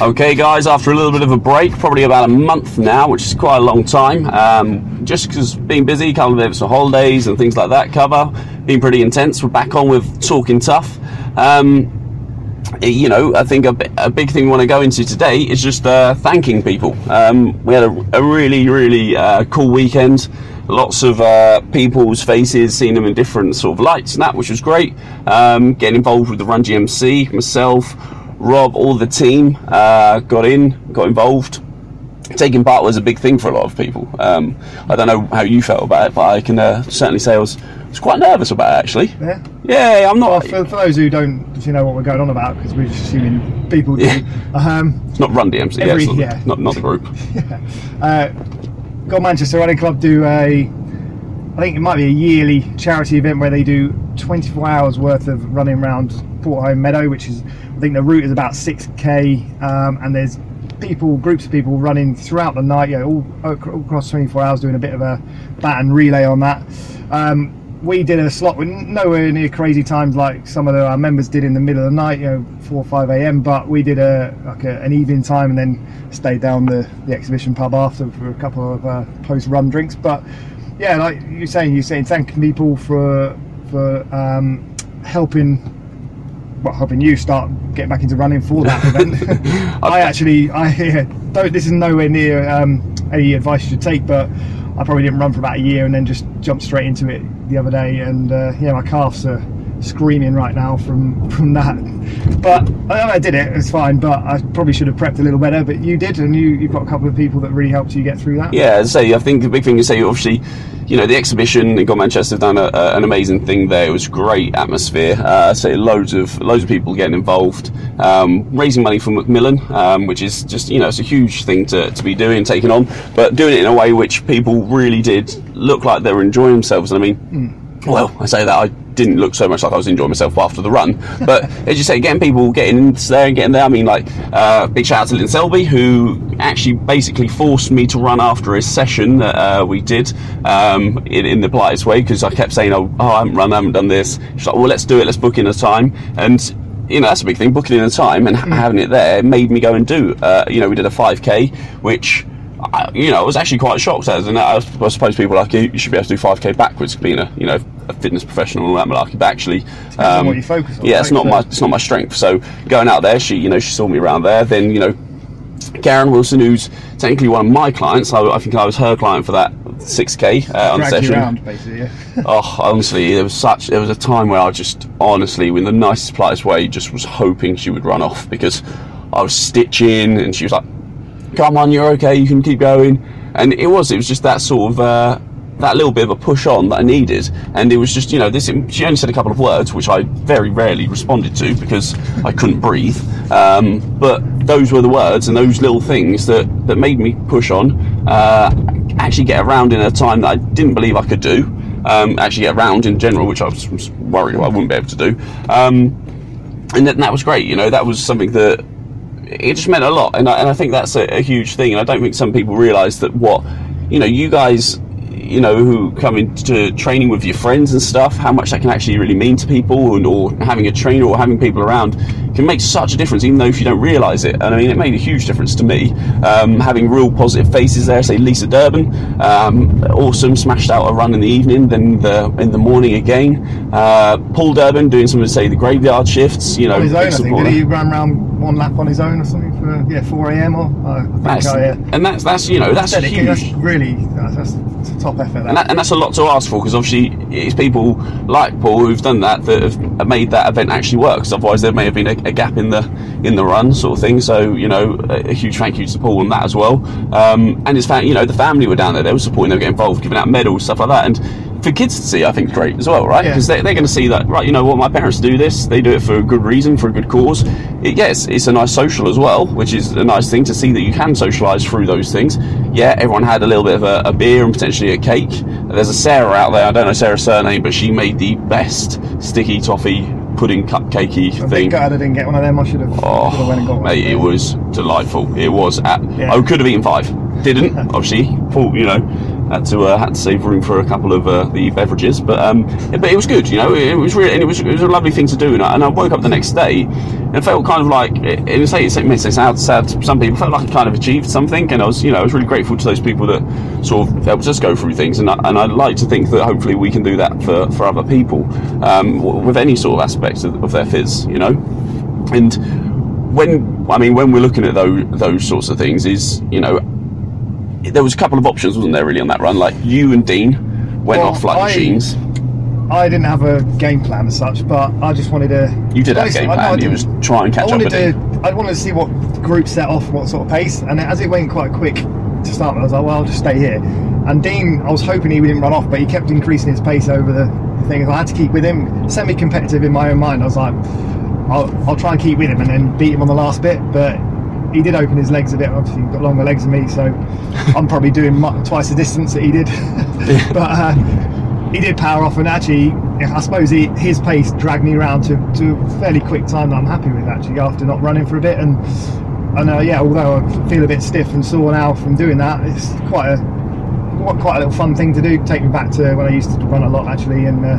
Okay, guys, after a little bit of a break, probably about a month now, which is quite a long time, um, just because being busy, couple of of holidays and things like that cover, been pretty intense. We're back on with Talking Tough. Um, you know, I think a, a big thing we want to go into today is just uh, thanking people. Um, we had a, a really, really uh, cool weekend. Lots of uh, people's faces, seeing them in different sort of lights and that, which was great. Um, getting involved with the Run GMC, myself, Rob, all the team uh, got in, got involved. Taking part was a big thing for a lot of people. Um, I don't know how you felt about it, but I can uh, certainly say I was, was quite nervous about it actually. Yeah. Yeah, I'm Well, not. for, for those who don't, you know what we're going on about, because we're just assuming people do. Yeah. Um, It's not Run DMC, Every- yeah, not, yeah. not, not the group. uh, Godmanchester Running Club do a, I think it might be a yearly charity event where they do 24 hours worth of running around Portholme Meadow, which is, I think the route is about 6k, um, and there's people, groups of people running throughout the night, you know, all, all across 24 hours doing a bit of a baton relay on that. Um, we did a slot with nowhere near crazy times like some of the, our members did in the middle of the night, you know, 4 or 5 a.m. But we did a like a, an evening time and then stayed down the, the exhibition pub after for a couple of uh, post run drinks. But yeah, like you're saying, you're saying thanking people for for um, helping. Well, helping you start getting back into running for that event. I actually, I yeah, don't. This is nowhere near um, any advice you should take, but I probably didn't run for about a year and then just jumped straight into it the other day. And uh, yeah, my calves are screaming right now from from that. But I, I did it. It's fine. But I probably should have prepped a little better. But you did, and you you've got a couple of people that really helped you get through that. Yeah, as I say, I think the big thing is say obviously, you know, the exhibition in Godmanchester done a, a, an amazing thing there. It was great atmosphere. Uh, say loads of loads of people getting involved, um, raising money for Macmillan, um, which is just you know it's a huge thing to, to be doing, taking on, but doing it in a way which people really did look like they were enjoying themselves. And I mean, well, I say that I didn't look so much like I was enjoying myself after the run, but as you say, getting people getting into there and getting there. I mean, like uh, big shout out to Lynn Selby who actually basically forced me to run after a session that uh, we did um, in, in the politest way because I kept saying, oh, oh, I haven't run, I haven't done this. She's like, well, let's do it, let's book in a time, and you know that's a big thing. Booking in a time and ha- having it there made me go and do. Uh, you know, we did a 5k, which. I, you know, I was actually quite shocked as, and I, was- I suppose people are like you, you should be able to do 5k backwards, being a you know a fitness professional and all that malarkey. But actually, on what you focus on, yeah, it's not my it's not my strength. So going out there, she you know she saw me around there. Then you know, Karen Wilson, who's technically one of my clients, I, I think I was her client for that 6k uh, on session. around, basically. Yeah. Oh, honestly, there was such. There was a time where I just, honestly, in the nicest, politest way, just was hoping she would run off because I was stitching, and she was like, "Come on, you're okay. You can keep going." And it was. It was just that sort of. Uh, that little bit of a push on that I needed, and it was just you know this. She only said a couple of words, which I very rarely responded to because I couldn't breathe. Um, but those were the words and those little things that that made me push on. Uh, actually, get around in a time that I didn't believe I could do um, actually get around in general, which I was, worried I wouldn't be able to do. Um, and that, that was great. You know, that was something that it just meant a lot, and I, and I think that's a, a huge thing. And I don't think some people realise that what you know, you guys. You know, who come into training with your friends and stuff, how much that can actually really mean to people, and or having a trainer or having people around can make such a difference, even though if you don't realise it. And I mean, it made a huge difference to me. Um, having real positive faces there, say Lisa Durbin, um, awesome, smashed out a run in the evening, then the in the morning again. Uh, Paul Durbin doing some of say the graveyard shifts. You know, on his own, I think. Did he run around one lap on his own or something for yeah 4 a.m. or uh, I think That's, I, yeah. and that's that's you know that's Dedicated, huge. That's really that's, that's a top effort. That. and, that, and that's a lot to ask for because obviously it's people like Paul who've done that that have made that event actually work. 'cause otherwise, there may have been a, a gap in the in the run, sort of thing. So you know, a, a huge thank you to Paul on that as well. Um, and his family, you know, the family were down there; they were supporting, they were getting involved, giving out medals, stuff like that. And for kids to see, I think, great as well, right? Yeah. Because they, they're going to see that, right? You know what? My parents do this; they do it for a good reason, for a good cause. It, yes, it's a nice social as well, which is a nice thing to see that you can socialise through those things. Yeah, everyone had a little bit of a, a beer and potentially a cake. There's a Sarah out there. I don't know Sarah's surname, but she made the best sticky toffee pudding cupcakey thing. gutted I didn't get one of them. I should have. should have went and got Oh, one. mate, it was delightful. It was. At, Yeah. I could have eaten five. Didn't obviously. Full, you know. Had to uh, had to save room for a couple of uh, the beverages, but um, but it was good, you know. It was really it was, it was a lovely thing to do, and I, and I woke up the next day and felt kind of like it, it, say, it may sound sad to some people, felt like I kind of achieved something, and I was you know I was really grateful to those people that sort of helped us go through things, and I, and I'd like to think that hopefully we can do that for, for other people um, with any sort of aspects of, of their fizz, you know, and when I mean when we're looking at those those sorts of things, is you know there was a couple of options, wasn't there, really on that run? Like you and Dean went Well, off like I- machines. I didn't have a game plan as such, but I just wanted to. You did have a game I- no, plan. You was try and I catch up wanted with to. I wanted to see what group set off, what sort of pace, and as it went quite quick to start with, I was like, well, I'll just stay here. And Dean, I was hoping he didn't run off, but he kept increasing his pace over the thing. I had to keep with him, semi-competitive in my own mind. I was like, I'll, I'll try and keep with him and then beat him on the last bit, but. He did open his legs a bit. Obviously, he's got longer legs than me, so I'm probably doing mu- twice the distance that he did. but uh, he did power off, and actually, I suppose he, his pace dragged me around to, to a fairly quick time that I'm happy with actually after not running for a bit. And and uh, yeah, although I feel a bit stiff and sore now from doing that, it's quite a quite quite a little fun thing to do. Take me back to when I used to run a lot actually, and uh,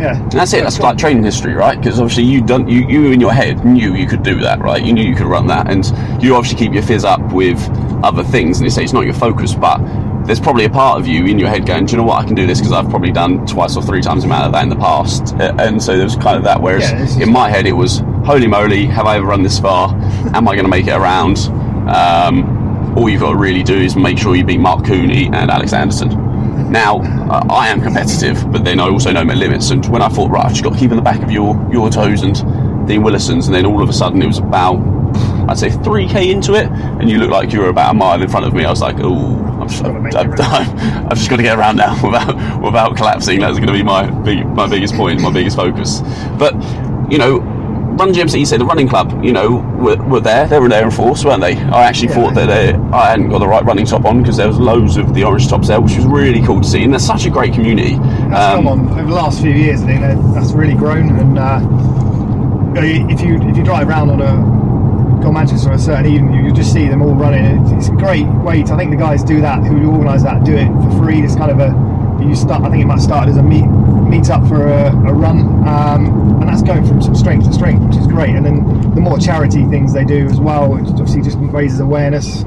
yeah, And that's it. That's like training history, right? Because obviously you done you, you in your head knew you could do that, right? You knew you could run that, and you obviously keep your fizz up with other things. And you say it's not your focus, but there's probably a part of you in your head going, "Do you know what? I can do this because I've probably done twice or three times the amount of that in the past." And so there was kind of that. Whereas Yeah, in my head, it was, "Holy moly, have I ever run this far? Am I going to make it around?" Um, all you've got to really do is make sure you beat Mark Cooney and Alex Anderson. Now, uh, I am competitive, but then I also know my limits. And when I thought, right, I've just got to keep in the back of your, your toes and Dean Willison's, and then all of a sudden it was about, I'd say, 3k into it, and you look like you were about a mile in front of me. I was like, oh, I've just, Gotta I've, I've, I've just got to get around now without, without collapsing. That's going to be my, big, my biggest point, my biggest focus. But, you know, Run GMC, you said the running club, you know, were, were there. They were there in force, weren't they? I actually Yeah. thought that they, I hadn't got the right running top on because there was loads of the orange tops there, which was really cool to see. And they're such a great community. That's Um, come on over the last few years. I think that's really grown. And uh, if you if you drive around on a Godmanchester on a certain evening, you, you just see them all running. It's, it's a great way. To, I think the guys do that who organise that do it for free. It's kind of a you start. I think it might start as a meet meet up for a, a run, um, and that's going from sort strength to strength, which is great. And then the more charity things they do as well, which obviously just raises awareness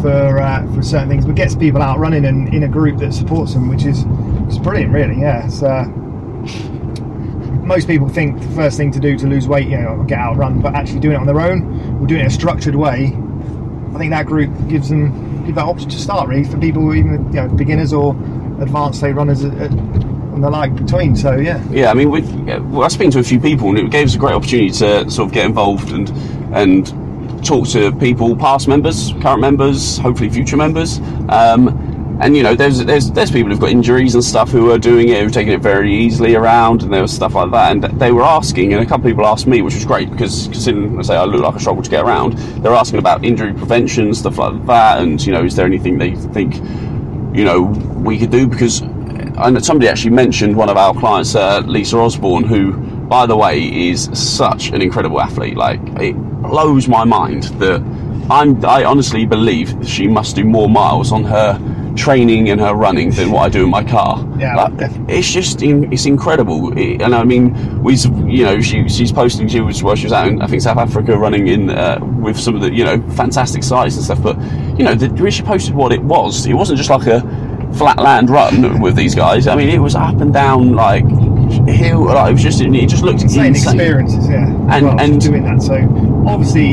for uh, for certain things, but gets people out running and in a group that supports them, which is it's brilliant, really. Yeah, So uh, most people think the first thing to do to lose weight, you know, get out run, but actually doing it on their own or doing it in a structured way, I think that group gives them give that option to start really for people even you know beginners or advanced say runners and the like between. So yeah, Yeah, I mean, we, well, I speaking to a few people, and it gave us a great opportunity to sort of get involved and and talk to people, past members, current members, hopefully future members. Um, and you know, there's there's there's people who've got injuries and stuff who are doing it, who've taken it very easily around, and there was stuff like that. And they were asking, and a couple of people asked me, which was great because considering, let's say, I look like I struggle to get around. They're asking about injury prevention, stuff like that, and you know, is there anything they think you know we could do because Know somebody actually mentioned one of our clients, uh, Lisa Osborne, who, by the way, is such an incredible athlete. Like it blows my mind that I'm. I honestly believe she must do more miles on her training and her running than what I do in my car. Yeah, Like, it's just it's incredible. It- and I mean, we you know she she's posting she was well she was out in I think South Africa running in uh, with some of the you know fantastic sites and stuff. But you know the when she posted what it was, it wasn't just like a flat land run with these guys. I mean, it was up and down like hill. Like, it was just it just looked insane insane. experiences, yeah. And- well, and- doing that. So obviously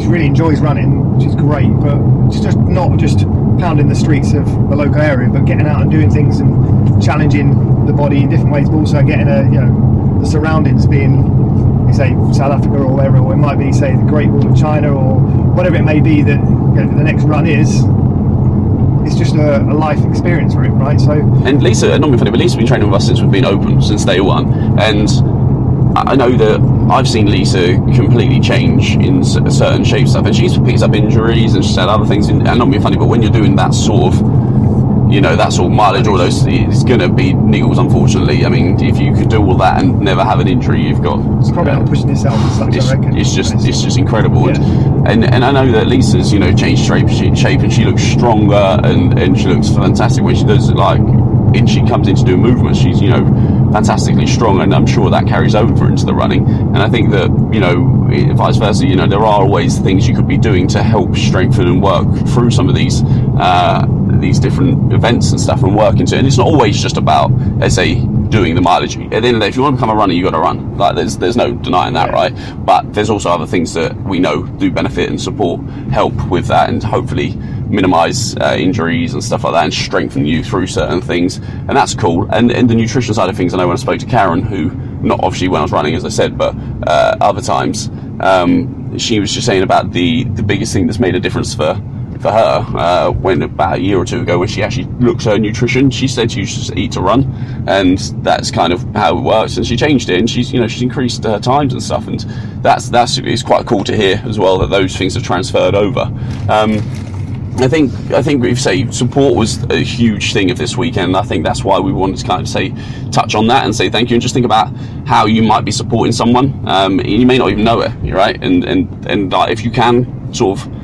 she really enjoys running, which is great. But it's just not just pounding the streets of the local area, but getting out and doing things and challenging the body in different ways, but also getting a you know the surroundings being. you Say South Africa or wherever, or it might be say the Great Wall of China or whatever it may be that you know, the next run is. It's just a, a life experience for him, right? So And Lisa, not being funny, but Lisa's been training with us since we've been open, since day one. And I know that I've seen Lisa completely change in certain shapes stuff, and she's picked up injuries and she's had other things. In, and not being funny, but when you're doing that sort of you know that's all mileage, all those. It's going to be niggles, unfortunately. I mean, if you could do all that and never have an injury, you've got. It's probably not pushing yourself such, It's, I reckon. it's just it's just incredible, Yeah. and, and and I know that Lisa's you know changed shape, shape and she looks stronger and and she looks fantastic when she does it like and she comes in to do movements. She's you know fantastically strong, and I'm sure that carries over into the running. And I think that you know vice versa, you know there are always things you could be doing to help strengthen and work through some of these. Uh, these different events and stuff and work into it. And it's not always just about, let's say, doing the mileage. At the end of the day, if you want to become a runner, you got to run. Like there's there's no denying that, Yeah. right? But there's also other things that we know do benefit and support, help with that, and hopefully minimise uh, injuries and stuff like that, and strengthen you through certain things. And that's cool. And and the nutrition side of things, I know when I spoke to Karen, who not obviously when I was running, as I said, but uh, other times, um, she was just saying about the the biggest thing that's made a difference for for her uh, when about a year or two ago when she actually looked at her nutrition she said she used to eat to run and that's kind of how it works and she changed it and she's you know she's increased her times and stuff and that's that's it's quite cool to hear as well that those things have transferred over um, I think I think if say support was a huge thing of this weekend. I think that's why we wanted to kind of say touch on that and say thank you and just think about how you might be supporting someone. Um, you may not even know it, right? And and and like, if you can sort of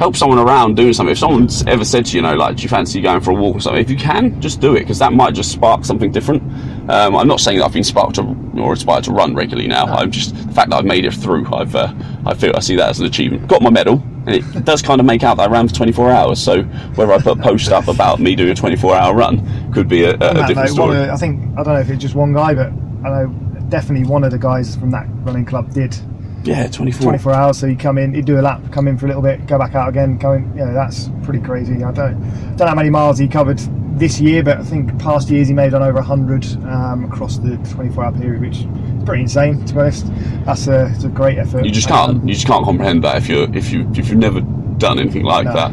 help someone around doing something. If someone's ever said to you, you know, like, do you fancy going for a walk or something? If you can, just do it because that might just spark something different. Um, I'm not saying that I've been sparked to, or inspired to run regularly now. I'm just the fact that I've made it through. I've uh, I feel I see that as an achievement. Got my medal, and it does kind of make out that I ran for 24 hours. So whether I put a post up about me doing a 24 hour run could be a, a, a different story. of, I think I don't know if it's just one guy, but I know definitely one of the guys from that running club did yeah, 24. 24 hours. So you come in, you do a lap, come in for a little bit, go back out again. Go in, you know, that's pretty crazy. I don't don't know how many miles he covered this year, but I think past years he made on over 100 um, across the 24 hour period, which is pretty insane to be honest. That's a, it's a great effort. You just Um, can't. You just can't comprehend that if you're if you if you've never done anything like No. that.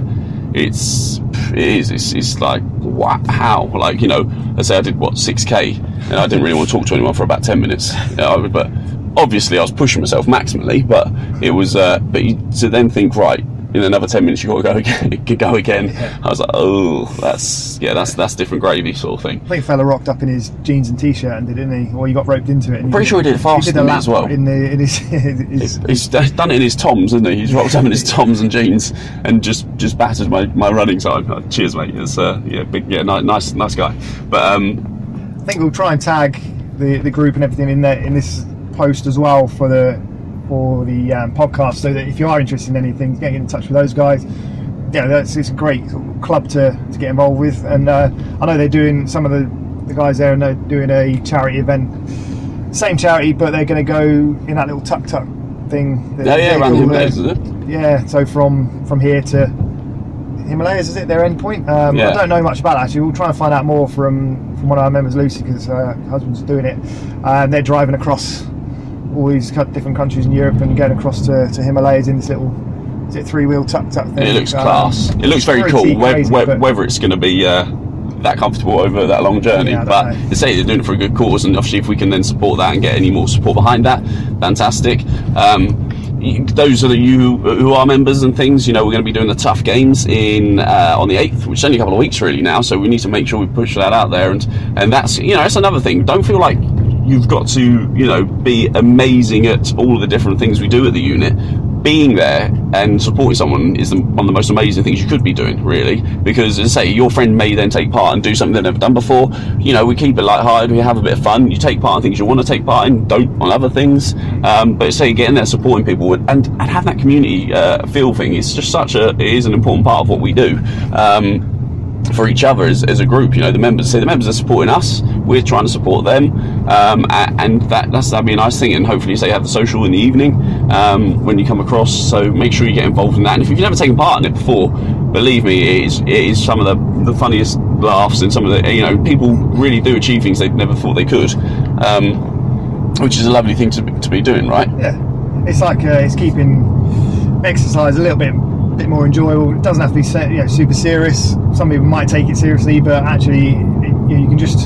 It's it is. It's, it's like wow, how like you know. Let's say I did what six k, and I didn't really want to talk to anyone for about ten minutes. You know, but obviously I was pushing myself maximally. But it was. Uh, but you, to then think right. In another ten minutes, you got to go again. go again. I was like, oh, that's yeah, that's that's different gravy sort of thing. I think a fella rocked up in his jeans and t-shirt and did, didn't he? Or he got roped into it. And Pretty sure he did it faster He did a than me as well. In, the, in his, his, He's done it in his toms, hasn't he? He's rocked up in his toms and jeans and just just battered my, my running time. Uh, cheers, mate. It's uh, yeah, big, yeah, nice, nice, nice guy. But um, I think we'll try and tag the, the group and everything in there in this post as well for the for the um, podcast, so that if you are interested in anything, get in touch with those guys. Yeah, that's it's a great club to, to get involved with, and uh, I know they're doing some of the, the guys there, and they're doing a charity event, same charity, but they're going to go in that little tuk tuk thing. that yeah, yeah, around the- is it? yeah, so from from here to Himalayas, is it their end point? Um, Yeah. I don't know much about it actually. We'll try and find out more from from one of our members, Lucy, because her husband's doing it. Um, they're driving across all these cut- different countries in Europe and getting across to, to Himalayas in this little is it three wheel tuk tuk thing? It looks Um, class. It looks very cool. Crazy, whether it's going to be uh, that comfortable over that long journey, Yeah, but know. they say they're doing it for a good cause, and obviously if we can then support that and get any more support behind that, fantastic. Um, those are the you who are members and things. You know, we're going to be doing the tough games in uh, on the eighth, which is only a couple of weeks really now. So we need to make sure we push that out there, and and that's you know that's another thing. Don't feel like you've got to you know be amazing at all the different things we do at the unit being there and supporting someone is the, one of the most amazing things you could be doing, really. Because, as I say, your friend may then take part and do something they've never done before. You know, we keep it light-hearted, we have a bit of fun. You take part in things you want to take part in, don't on other things. Um, but say getting there, supporting people, and and have that community uh, feel thing. is just such a it is an important part of what we do. Um, for each other as, as a group. You know, the members say the members are supporting us. We're trying to support them, um, and that that's that'd be a nice thing. And hopefully, say have the social in the evening um, when you come across. So make sure you get involved in that. And if you've never taken part in it before, believe me, it is it is some of the the funniest laughs and some of the you know people really do achieve things they never thought they could. Um, which is a lovely thing to, to be doing, right? Yeah, it's like uh, it's keeping exercise a little bit bit more enjoyable. It doesn't have to be you know super serious. Some people might take it seriously, but actually, it, you, know, you can just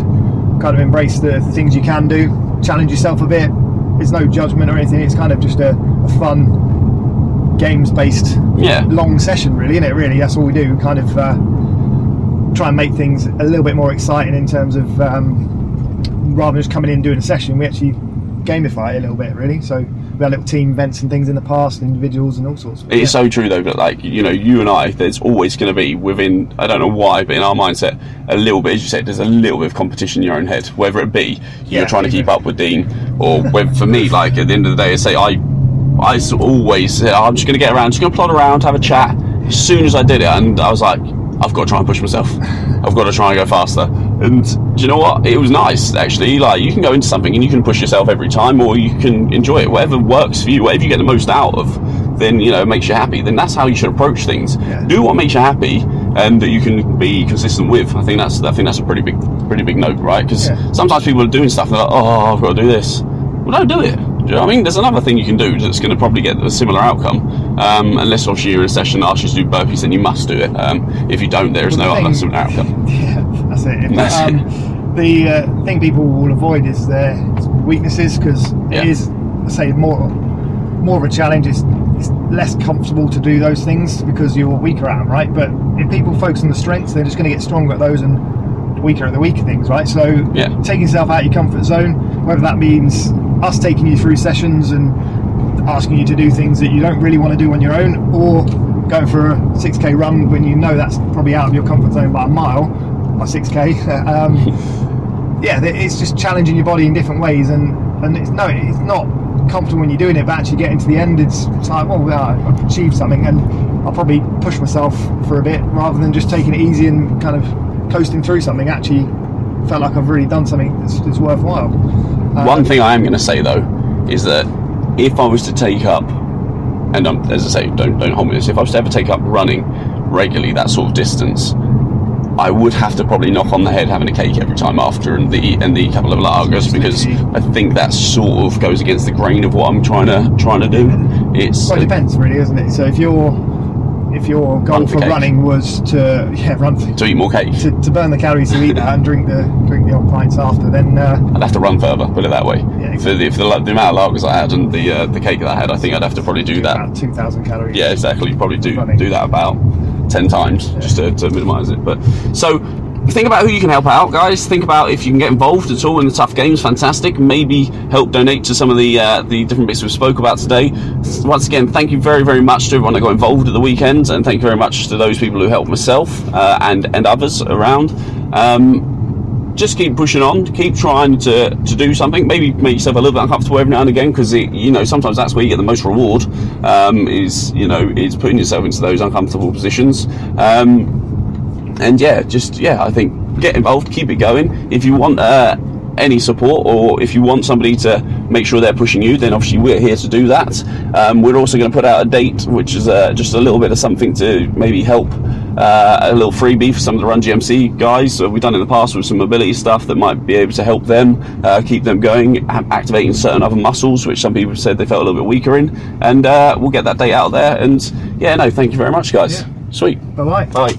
kind of embrace the, the things you can do, challenge yourself a bit. There's no judgment or anything. It's kind of just a, a fun games based Yeah. long session, really, isn't it? Really, that's all we do. Kind of. Uh, try and make things a little bit more exciting in terms of um, rather than just coming in and doing a session, we actually gamify it a little bit, really. So little team events and things in the past, individuals and all sorts. It is so true though, but like you know, you and I, there's always going to be within I don't know why, but in our mindset, a little bit, as you said, there's a little bit of competition in your own head, whether it be you're Yeah, trying to keep up with Dean, or whether for me, like at the end of the day, I say I, I always say I'm just going to get around, just going to plod around, have a chat. As soon as I did it, and I was like, I've got to try and push myself. I've got to try and go faster. And do you know what? It was nice actually. Like you can go into something and you can push yourself every time, or you can enjoy it. Whatever works for you, whatever you get the most out of, then you know makes you happy. Then that's how you should approach things. Yeah. Do what makes you happy, and that you can be consistent with. I think that's I think that's a pretty big pretty big note, right? Because Yeah. sometimes people are doing stuff and they're like, oh, I've got to do this. Well, don't do it. Do you know I mean? There's another thing you can do that's going to probably get a similar outcome. Um, unless obviously you're in a session that asks you to do burpees, then you must do it. Um, if you don't, there is no other similar outcome. Yeah, that's it. That's um, The uh, thing people will avoid is their weaknesses because Yeah. it is, I say, more more of a challenge. It's, it's less comfortable to do those things because you're weaker at them, right? But if people focus on the strengths, they're just going to get stronger at those and weaker at the weaker things, right? So Yeah. taking yourself out of your comfort zone, whether that means us taking you through sessions and asking you to do things that you don't really want to do on your own, or going for a 6k run when you know that's probably out of your comfort zone by a mile, by 6k. um, yeah, it's just challenging your body in different ways, and and it's no, it's not comfortable when you're doing it, but actually getting to the end, it's, it's like, well, yeah, I've achieved something, and I'll probably push myself for a bit rather than just taking it easy and kind of coasting through something. Actually, felt like I've really done something that's, that's worthwhile. Um, One thing I am going to say though is that if I was to take up, and as I say, don't don't hold me this. If I was to ever take up running regularly, that sort of distance, I would have to probably knock on the head having a cake every time after, and the and the couple of lagers because I think that sort of goes against the grain of what I'm trying to trying to do. It's Well, it depends, really, isn't it? So if your if your goal Run for for running was to yeah run for, to eat more cake. to, to burn the calories to eat that and drink the drink the old pints after, then uh, I'd have to run further, put it that way. Yeah, For the, for the, the amount of lagers I had and the uh, the cake that I had, I think I'd have to probably do that about two thousand calories. Yeah, exactly. You probably do Running. do that about ten times just to, to minimise it. But so think about who you can help out, guys. Think about if you can get involved at all in the tough games. Fantastic. Maybe help donate to some of the uh, the different bits we've spoke about today. Once again, thank you very very much to everyone that got involved at the weekend, and thank you very much to those people who helped myself uh, and and others around. Um, just keep pushing on, keep trying to, to do something. Maybe make yourself a little bit uncomfortable every now and again because you know sometimes that's where you get the most reward. Um, is you know is putting yourself into those uncomfortable positions. Um, and yeah, just yeah, I think get involved, keep it going. If you want uh, any support or if you want somebody to make sure they're pushing you, then obviously we're here to do that. Um, we're also going to put out a date, which is uh, just a little bit of something to maybe help uh, a little freebie for some of the Run GMC guys. So we've done in the past with some mobility stuff that might be able to help them uh, keep them going, activating certain other muscles, which some people said they felt a little bit weaker in. And uh, we'll get that date out there. And yeah, no, thank you very much, guys. Yeah. Sweet. Bye bye. Bye.